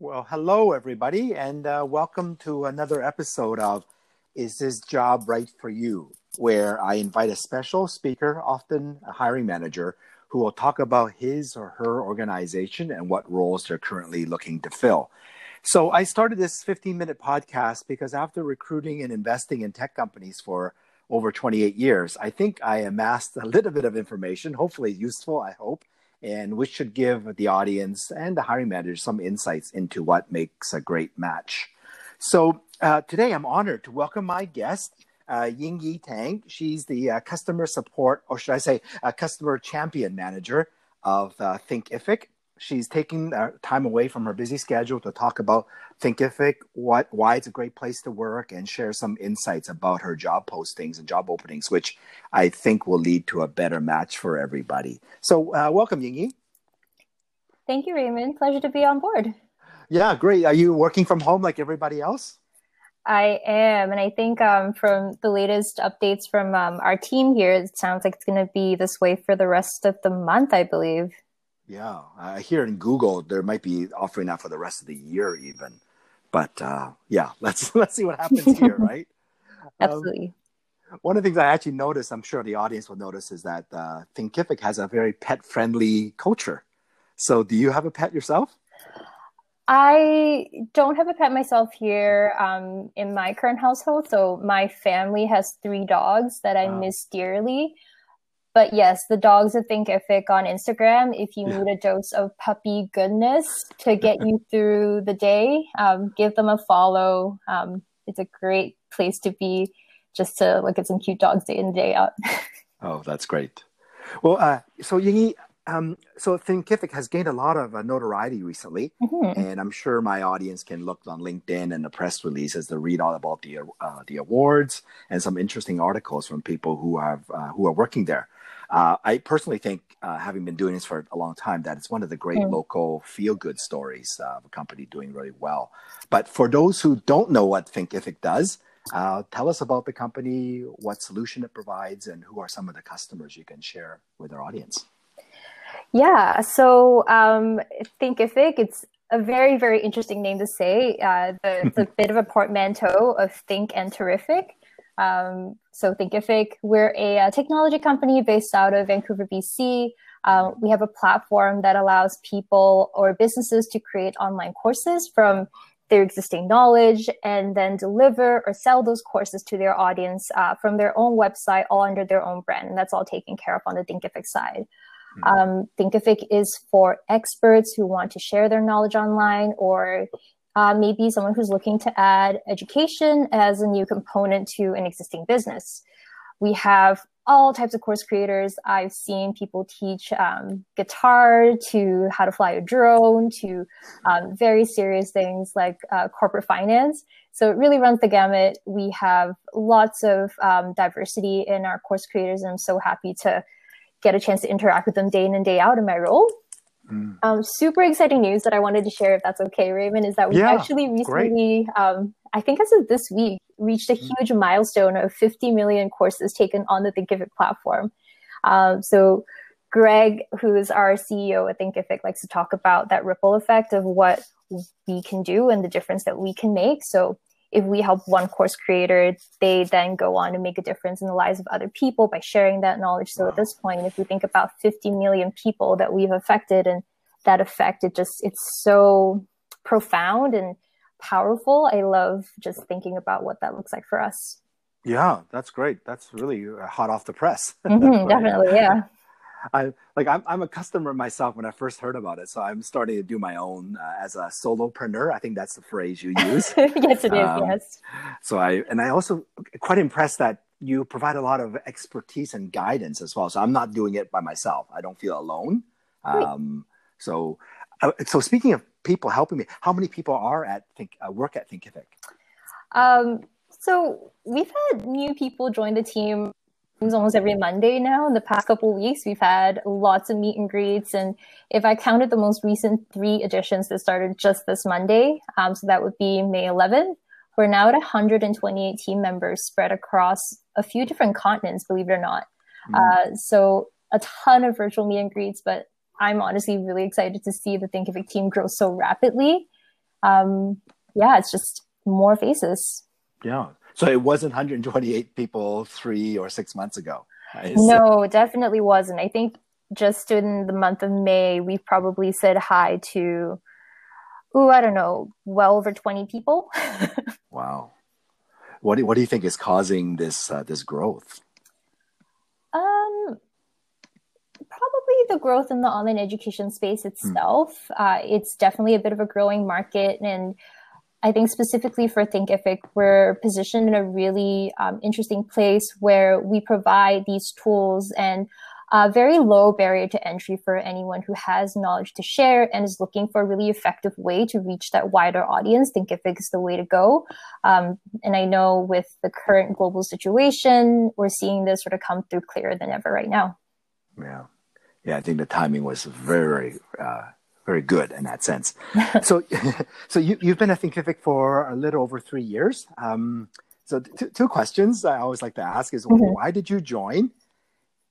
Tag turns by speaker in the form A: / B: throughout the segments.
A: Well, hello, everybody, and uh, welcome to another episode of Is This Job Right for You? where I invite a special speaker, often a hiring manager, who will talk about his or her organization and what roles they're currently looking to fill. So, I started this 15 minute podcast because after recruiting and investing in tech companies for over 28 years, I think I amassed a little bit of information, hopefully useful, I hope and which should give the audience and the hiring manager some insights into what makes a great match. So uh, today I'm honored to welcome my guest, uh, Yinyi Tan. She's the uh, customer support, or should I say, customer champion manager of uh, Thinkific she's taking time away from her busy schedule to talk about Thinkific, what why it's a great place to work, and share some insights about her job postings and job openings, which I think will lead to a better match for everybody. So, uh, welcome, Yinyi.
B: Thank you, Raymond. Pleasure to be on board.
A: Yeah, great. Are you working from home like everybody else?
B: I am, and I think um, from the latest updates from um, our team here, it sounds like it's going to be this way for the rest of the month. I believe.
A: Yeah, I hear in Google there might be offering that for the rest of the year, even. But uh, yeah, let's let's see what happens here, right?
B: Absolutely.
A: Um, one of the things I actually noticed, I'm sure the audience will notice, is that uh, Thinkific has a very pet-friendly culture. So, do you have a pet yourself?
B: I don't have a pet myself here um, in my current household. So, my family has three dogs that I wow. miss dearly. But yes, the dogs of Thinkific on Instagram, if you need a dose of puppy goodness to get you through the day, um, give them a follow. Um, it's a great place to be just to look at some cute dogs day in, day out.
A: oh, that's great. Well, uh, so Yingy, um, so Thinkific has gained a lot of uh, notoriety recently, mm-hmm. and I'm sure my audience can look on LinkedIn and the press releases to read all about the uh, the awards and some interesting articles from people who have uh, who are working there. Uh, I personally think, uh, having been doing this for a long time, that it's one of the great mm. local feel good stories of a company doing really well. But for those who don't know what Thinkific does, uh, tell us about the company, what solution it provides, and who are some of the customers you can share with our audience.
B: Yeah, so um, Thinkific, it's a very, very interesting name to say. Uh, the, it's a bit of a portmanteau of think and terrific. Um, so Thinkific, we're a, a, technology company based out of Vancouver, BC. Um, we have a platform that allows people or businesses to create online courses from their existing knowledge and then deliver or sell those courses to their audience uh, from their own website, all under their own brand. And that's all taken care of on the Thinkific side. Mm-hmm. Um, Thinkific is for experts who want to share their knowledge online or uh, maybe someone who's looking to add education as a new component to an existing business. We have all types of course creators. I've seen people teach um, guitar to how to fly a drone to um, very serious things like uh, corporate finance. So it really runs the gamut. We have lots of um, diversity in our course creators, and I'm so happy to get a chance to interact with them day in and day out in my role. Mm. Um, super exciting news that I wanted to share, if that's okay, Raymond, is that we yeah, actually recently, um, I think as of this week, reached a mm. huge mm. milestone of 50 million courses taken on the Thinkific platform. Um, so Greg, who is our CEO at Thinkific, likes to talk about that ripple effect of what we can do and the difference that we can make. So if we help one course creator, they then go on to make a difference in the lives of other people by sharing that knowledge. So at this point, if we think about 50 million people that we've affected and that effect, it just, it's so profound and powerful. I love just thinking about what that looks like for us.
A: Yeah, that's great. That's really hot off the press.
B: Mm-hmm, definitely, yeah.
A: I like I'm I'm a customer myself when I first heard about it, so I'm starting to do my own uh, as a solopreneur. I think that's the phrase you use.
B: yes, it is. Um, yes.
A: So I and I also quite impressed that you provide a lot of expertise and guidance as well. So I'm not doing it by myself. I don't feel alone. Um, so uh, so speaking of people helping me, how many people are at think uh, work at Thinkific?
B: Um, so we've had new people join the team almost every Monday now. In the past couple weeks, we've had lots of meet and greets. And if I counted the most recent three editions that started just this Monday, um, so that would be May 11th, we're now at 128 team members spread across a few different continents, believe it or not. Mm. Uh, so a ton of virtual meet and greets, but I'm honestly really excited to see the Thinkific team grow so rapidly. um, yeah, it's just more faces.
A: Yeah. So it wasn't 128 people three or six months ago.
B: No, it definitely wasn't. I think just in the month of May, we've probably said hi to, oh, I don't know, well over 20 people.
A: wow. What do, what do you think is causing this uh, this growth?
B: Um, probably the growth in the online education space hmm. itself. Hmm. Uh, it's definitely a bit of a growing market, and I think specifically for Thinkific, we're positioned in a really um, interesting place where we provide these tools and a very low barrier to entry for anyone who has knowledge to share and is looking for a really effective way to reach that wider audience. Thinkific is the way to go. Um, and I know with the current global situation, we're seeing this sort of come through clearer than ever right now.
A: Yeah. Yeah, I think the timing was very uh, very good in that sense. so, so you, you've been at Thinkific for a little over three years. Um, so, t- two questions I always like to ask is mm-hmm. why did you join,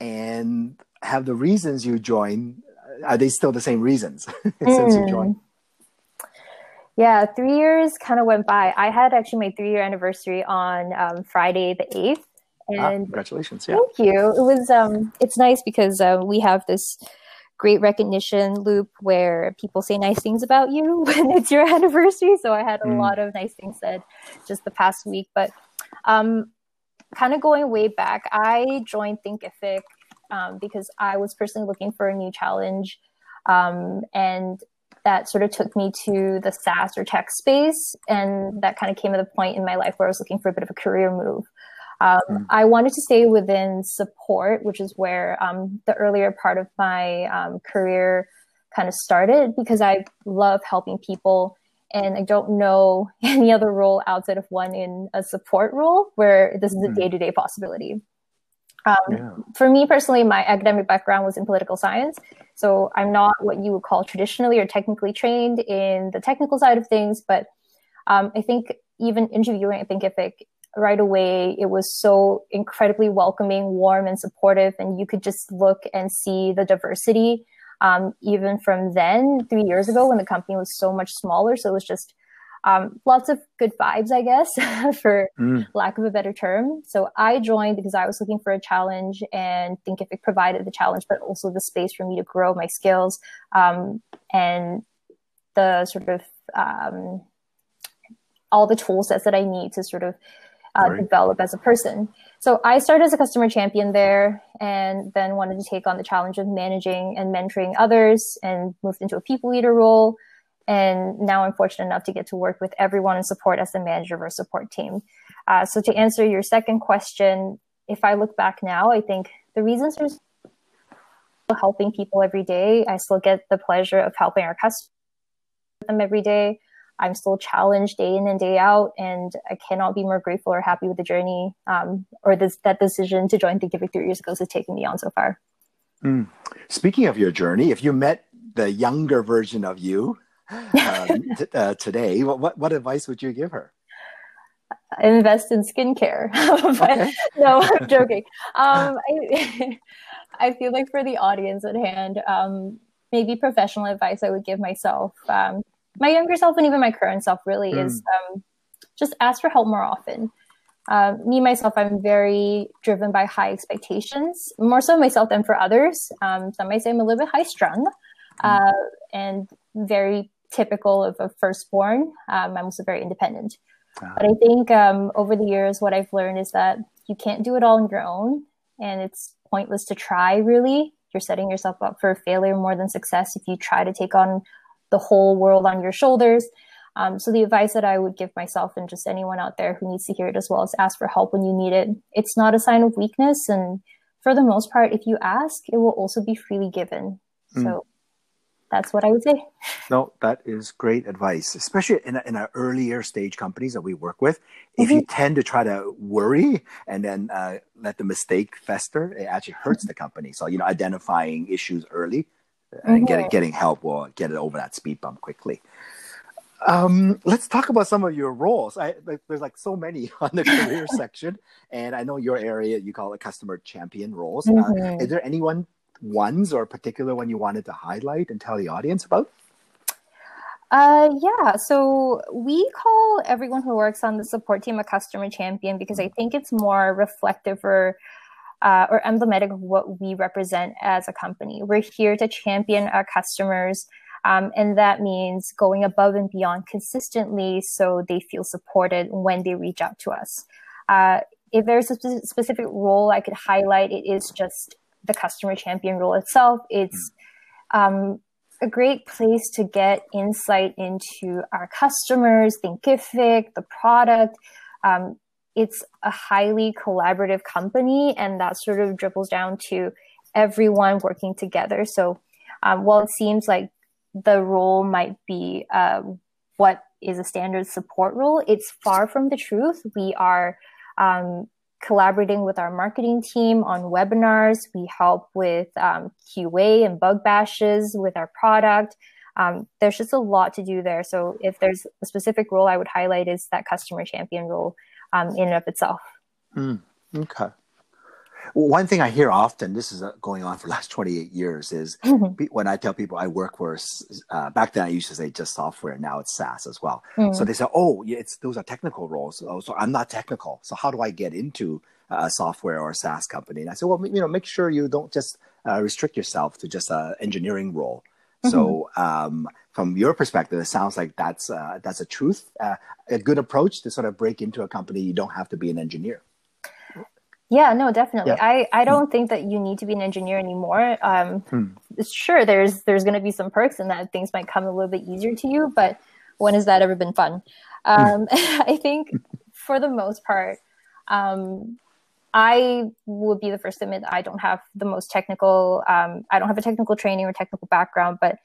A: and have the reasons you joined are they still the same reasons since mm. you joined?
B: Yeah, three years kind of went by. I had actually my three year anniversary on um, Friday the eighth.
A: Ah, and ah, congratulations! Yeah,
B: thank you. It was um, it's nice because uh, we have this great recognition loop where people say nice things about you when it's your anniversary. So I had a mm. lot of nice things said just the past week. But um, kind of going way back, I joined Thinkific um, because I was personally looking for a new challenge. Um, and that sort of took me to the SaaS or tech space. And that kind of came at a point in my life where I was looking for a bit of a career move. Um, mm. I wanted to stay within support, which is where um, the earlier part of my um, career kind of started because I love helping people. And I don't know any other role outside of one in a support role where this is a day to day possibility. Um, yeah. For me personally, my academic background was in political science. So I'm not what you would call traditionally or technically trained in the technical side of things. But um, I think even interviewing at Thinkific, right away. It was so incredibly welcoming warm and supportive and you could just look and see the diversity um, even from then three years ago when the company was so much smaller. So it was just um, lots of good vibes i guess for mm. lack of a better term. So i joined because i was looking for a challenge and Thinkific provided the challenge but also the space for me to grow my skills um, and the sort of um, all the tool sets that i need to sort of uh, right. develop as a person. So I started as a customer champion there and then wanted to take on the challenge of managing and mentoring others and moved into a people leader role. And now I'm fortunate enough to get to work with everyone in support as the manager of our support team. Uh, so to answer your second question, if I look back now, I think the reasons are helping people every day. I still get the pleasure of helping our customers them every day. I'm still challenged day in and day out, and I cannot be more grateful or happy with the journey um, or this that decision to join Thinkific three years ago has taken me on so far.
A: Mm. Speaking of your journey, if you met the younger version of you um, t- uh, today, what, what advice would you give her?
B: Invest in skincare. but, no, I'm joking. Um, I, I feel like for the audience at hand, um, maybe professional advice I would give myself um, my younger self and even my current self really mm. is um, just ask for help more often. Uh, me myself, I'm very driven by high expectations, more so myself than for others. Um, some might say I'm a little bit high strung, mm. uh, and very typical of a firstborn. Um, I'm also very independent. Ah. But I think um, over the years, what I've learned is that you can't do it all on your own, and it's pointless to try. Really, you're setting yourself up for failure more than success if you try to take on the whole world on your shoulders. Um, so the advice that I would give myself and just anyone out there who needs to hear it as well is ask for help when you need it. It's not a sign of weakness, and for the most part, if you ask, it will also be freely given. Mm. So that's what I would say.
A: No, that is great advice, especially in in our earlier stage companies that we work with. Mm-hmm. If you mm-hmm. tend to try to worry and then uh, let the mistake fester, it actually hurts mm-hmm. the company. So you know, identifying issues early and mm-hmm. getting getting help will get it over that speed bump quickly. Um, let's talk about some of your roles. I, like, there's like so many on the career section, and I know your area you call it customer champion roles. Uh, mm-hmm. Uh, is there anyone ones or particular one you wanted to highlight and tell the audience about?
B: Uh, yeah. So we call everyone who works on the support team a customer champion because I think it's more reflective or uh, or emblematic of what we represent as a company. We're here to champion our customers, um, and that means going above and beyond consistently so they feel supported when they reach out to us. Uh, if there's a spe- specific role I could highlight, it is just the customer champion role itself. It's um, a great place to get insight into our customers, Thinkific, the product. Um, it's a highly collaborative company, and that sort of dribbles down to everyone working together. So, um, while it seems like the role might be uh, what is a standard support role, it's far from the truth. We are um, collaborating with our marketing team on webinars. We help with um, QA and bug bashes with our product. Um, there's just a lot to do there. So if there's a specific role I would highlight is that customer champion role um, in and of itself.
A: Mm, okay. One thing I hear often, this is uh, going on for the last 28 years, is mm-hmm. when I tell people I work for, uh, back then I used to say just software, now it's SaaS as well. Mm-hmm. So they say, oh, yeah, it's, those are technical roles. Oh, so I'm not technical. So how do I get into a software or a SaaS company? And I say, well, you know, make sure you don't just uh, restrict yourself to just an engineering role. Mm-hmm. So um, from your perspective, it sounds like that's uh, that's a truth, uh, a good approach to sort of break into a company. You don't have to be an engineer.
B: Yeah, no, definitely. Yeah. I, I don't think that you need to be an engineer anymore. Um, hmm. Sure, there's there's going to be some perks and that things might come a little bit easier to you, but when has that ever been fun? Um, I think for the most part, um, I would be the first to admit I don't have the most technical. Um, I don't have a technical training or technical background, but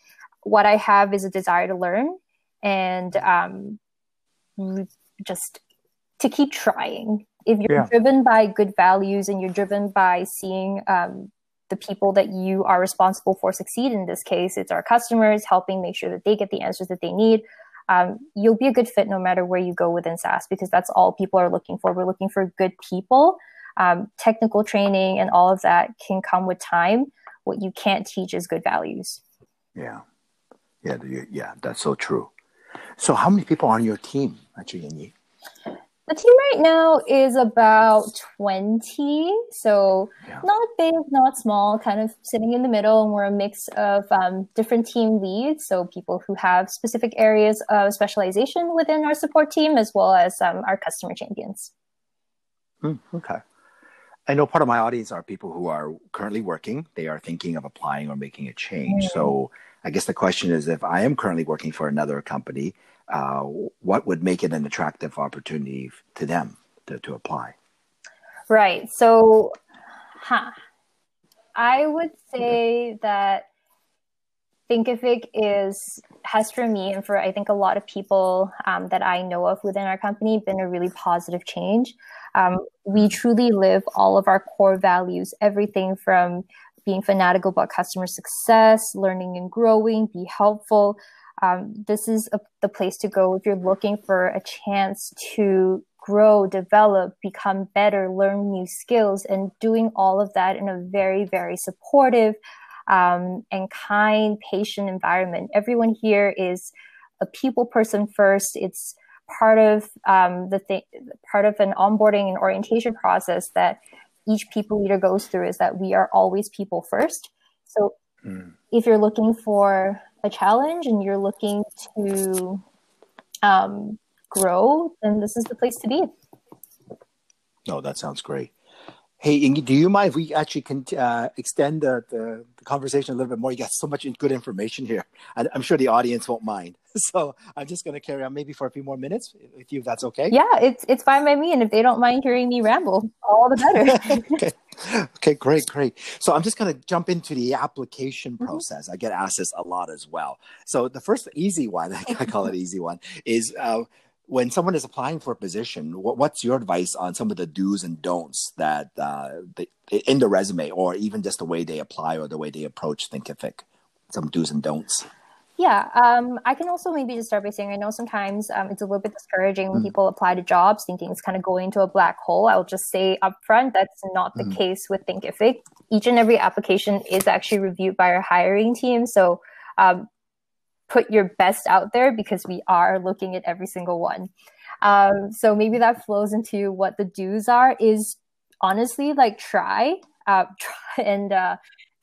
B: what I have is a desire to learn and um, just to keep trying if you're yeah. driven by good values and you're driven by seeing um, the people that you are responsible for succeed in this case it's our customers helping make sure that they get the answers that they need um, you'll be a good fit no matter where you go within saas because that's all people are looking for we're looking for good people um, technical training and all of that can come with time what you can't teach is good values
A: yeah yeah yeah that's so true so how many people are on your team actually
B: the team right now is about 20. So yeah. not big, not small, kind of sitting in the middle. And we're a mix of um, different team leads. So people who have specific areas of specialization within our support team, as well as um, our customer champions.
A: Mm, okay. I know part of my audience are people who are currently working. They are thinking of applying or making a change. So I guess the question is if I am currently working for another company, uh, what would make it an attractive opportunity to them to, to apply?
B: Right. So, huh. I would say that Thinkific is has for me and for I think a lot of people um, that I know of within our company been a really positive change. Um, we truly live all of our core values, everything from being fanatical about customer success, learning and growing, be helpful, um, this is a, the place to go if you're looking for a chance to grow, develop, become better, learn new skills, and doing all of that in a very, very supportive um, and kind, patient environment. Everyone here is a people person first. It's part of um, the thing, part of an onboarding and orientation process that each people leader goes through is that we are always people first. So mm. if you're looking for a challenge and you're looking to um, grow, then this is the place to be.
A: No, that sounds great. Hey, do you mind if we actually can uh, extend the, the, the, conversation a little bit more? You got so much good information here. I, I'm sure the audience won't mind. So I'm just going to carry on maybe for a few more minutes with you, if that's okay.
B: Yeah, it's it's fine by me. And if they don't mind hearing me ramble, all the better.
A: okay. Okay, great, great. So I'm just going to jump into the application mm-hmm. process. Mm-hmm. I get asked this a lot as well. So the first easy one, I call it easy one, is uh, when someone is applying for a position, what, what's your advice on some of the do's and don'ts that uh, they, in the resume, or even just the way they apply or the way they approach Thinkific? Some do's and don'ts.
B: Yeah, um, I can also maybe just start by saying I know sometimes um, it's a little bit discouraging when mm. people apply to jobs thinking it's kind of going into a black hole. I'll just say upfront that's not the mm. case with Thinkific. Each and every application is actually reviewed by our hiring team. So um, put your best out there because we are looking at every single one. Um, so maybe that flows into what the do's are is honestly like try, uh, try and uh,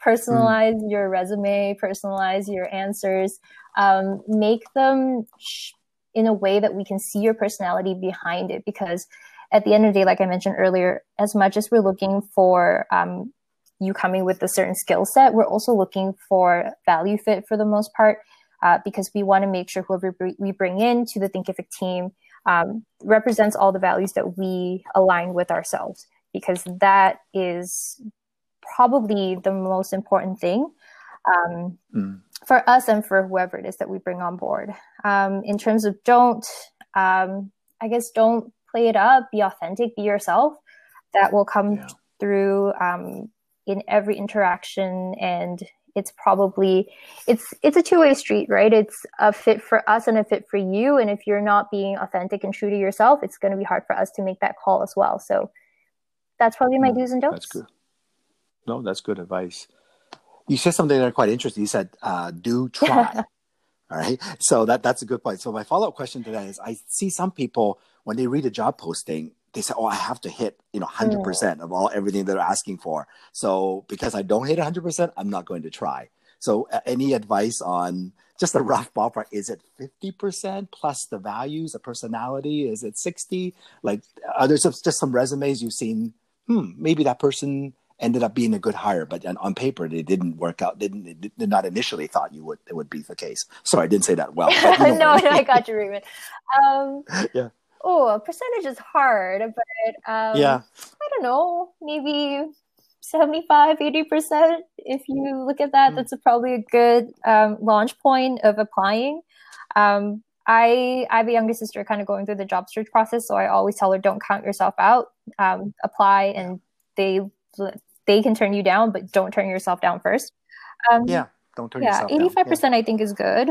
B: personalize mm. your resume, personalize your answers, um, make them sh- in a way that we can see your personality behind it because at the end of the day, like I mentioned earlier, as much as we're looking for um, you coming with a certain skill set, we're also looking for value fit for the most part, uh, because we want to make sure whoever we bring in to the Thinkific team um, represents all the values that we align with ourselves, because that is probably the most important thing um, mm. for us and for whoever it is that we bring on board. Um, in terms of don't, um, I guess, don't play it up, be authentic, be yourself. That will come yeah. through um, in every interaction and it's probably it's it's a two-way street right? It's a fit for us and a fit for you. And if you're not being authentic and true to yourself it's going to be hard for us to make that call as well. So that's probably my mm, do's and don'ts.
A: that's good. No that's good advice. You said something that are quite interesting. You said uh, do try all right? So that that's a good point. So my follow-up question to that is i see some people when they read a job posting, they say, "Oh, I have to hit you know hundred percent of all everything that they're asking for." So because I don't hit hundred percent, I'm not going to try. So uh, any advice on just a rough ballpark? Is it fifty percent plus the values, the personality? Is it sixty? Like, are there just some resumes you've seen? Hmm, maybe that person ended up being a good hire, but on paper it didn't work out. Didn't did not initially thought you would it would be the case. Sorry, I didn't say that well.
B: no, no, I got you, Raymond. Um, yeah oh, a percentage is hard, but um, yeah, I don't know, maybe 75, 80%. If you look at that, mm. that's a, probably a good um, launch point of applying. Um, I, I have a younger sister kind of going through the job search process, so I always tell her, don't count yourself out, um, apply, and they they can turn you down, but don't turn yourself down first.
A: Um, yeah, don't turn yeah, yourself 85%
B: yeah. I think is good.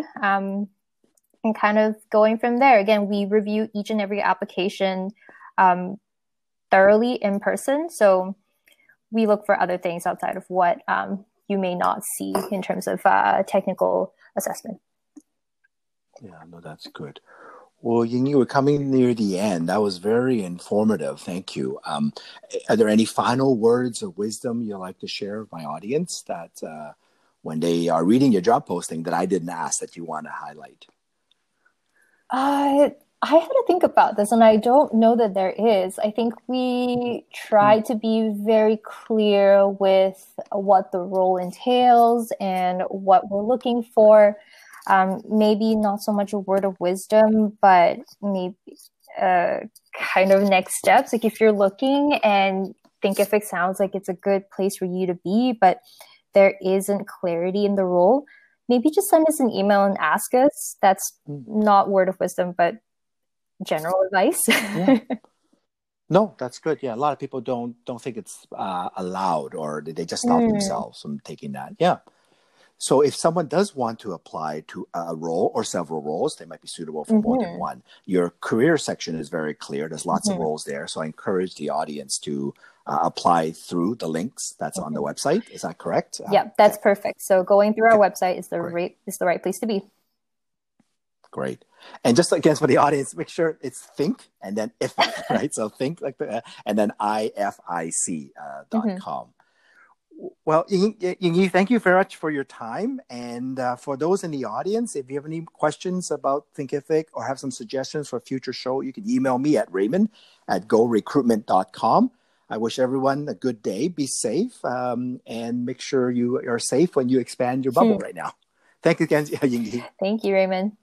B: And kind of going from there. Again, we review each and every application um, thoroughly in person. So we look for other things outside of what um, you may not see in terms of uh, technical assessment.
A: Yeah, no, that's good. Well, Ying, you were coming near the end. That was very informative. Thank you. Um, are there any final words of wisdom you'd like to share with my audience that uh, when they are reading your job posting that I didn't ask that you want to highlight?
B: I I had to think about this, and I don't know that there is. I think we try to be very clear with what the role entails and what we're looking for. Um, maybe not so much a word of wisdom, but maybe uh, kind of next steps. Like if you're looking and think if it sounds like it's a good place for you to be, but there isn't clarity in the role maybe just send us an email and ask us. That's not word of wisdom, but general advice. yeah.
A: No, that's good. Yeah, a lot of people don't don't think it's uh, allowed, or they just stop mm. themselves from taking that. Yeah. So if someone does want to apply to a role or several roles, they might be suitable for mm-hmm. more than mm-hmm. one. Your career section is very clear. There's lots mm-hmm. of roles there. So I encourage the audience to uh, apply through the links that's on the website. Is that correct?
B: Yeah, that's perfect. So going through our website is the Great. right is the right place to be.
A: Great. And just again for the audience, make sure it's think and then if right. So think like the and then ific uh, dot mm-hmm. com. Well, Ying thank you very much for your time. And uh, for those in the audience, if you have any questions about Thinkific or have some suggestions for a future show, you can email me at raymond at gorecruitment.com. I wish everyone a good day. Be safe um, and make sure you are safe when you expand your bubble hmm. right now. Thank you again, Ying
B: Thank you, Raymond.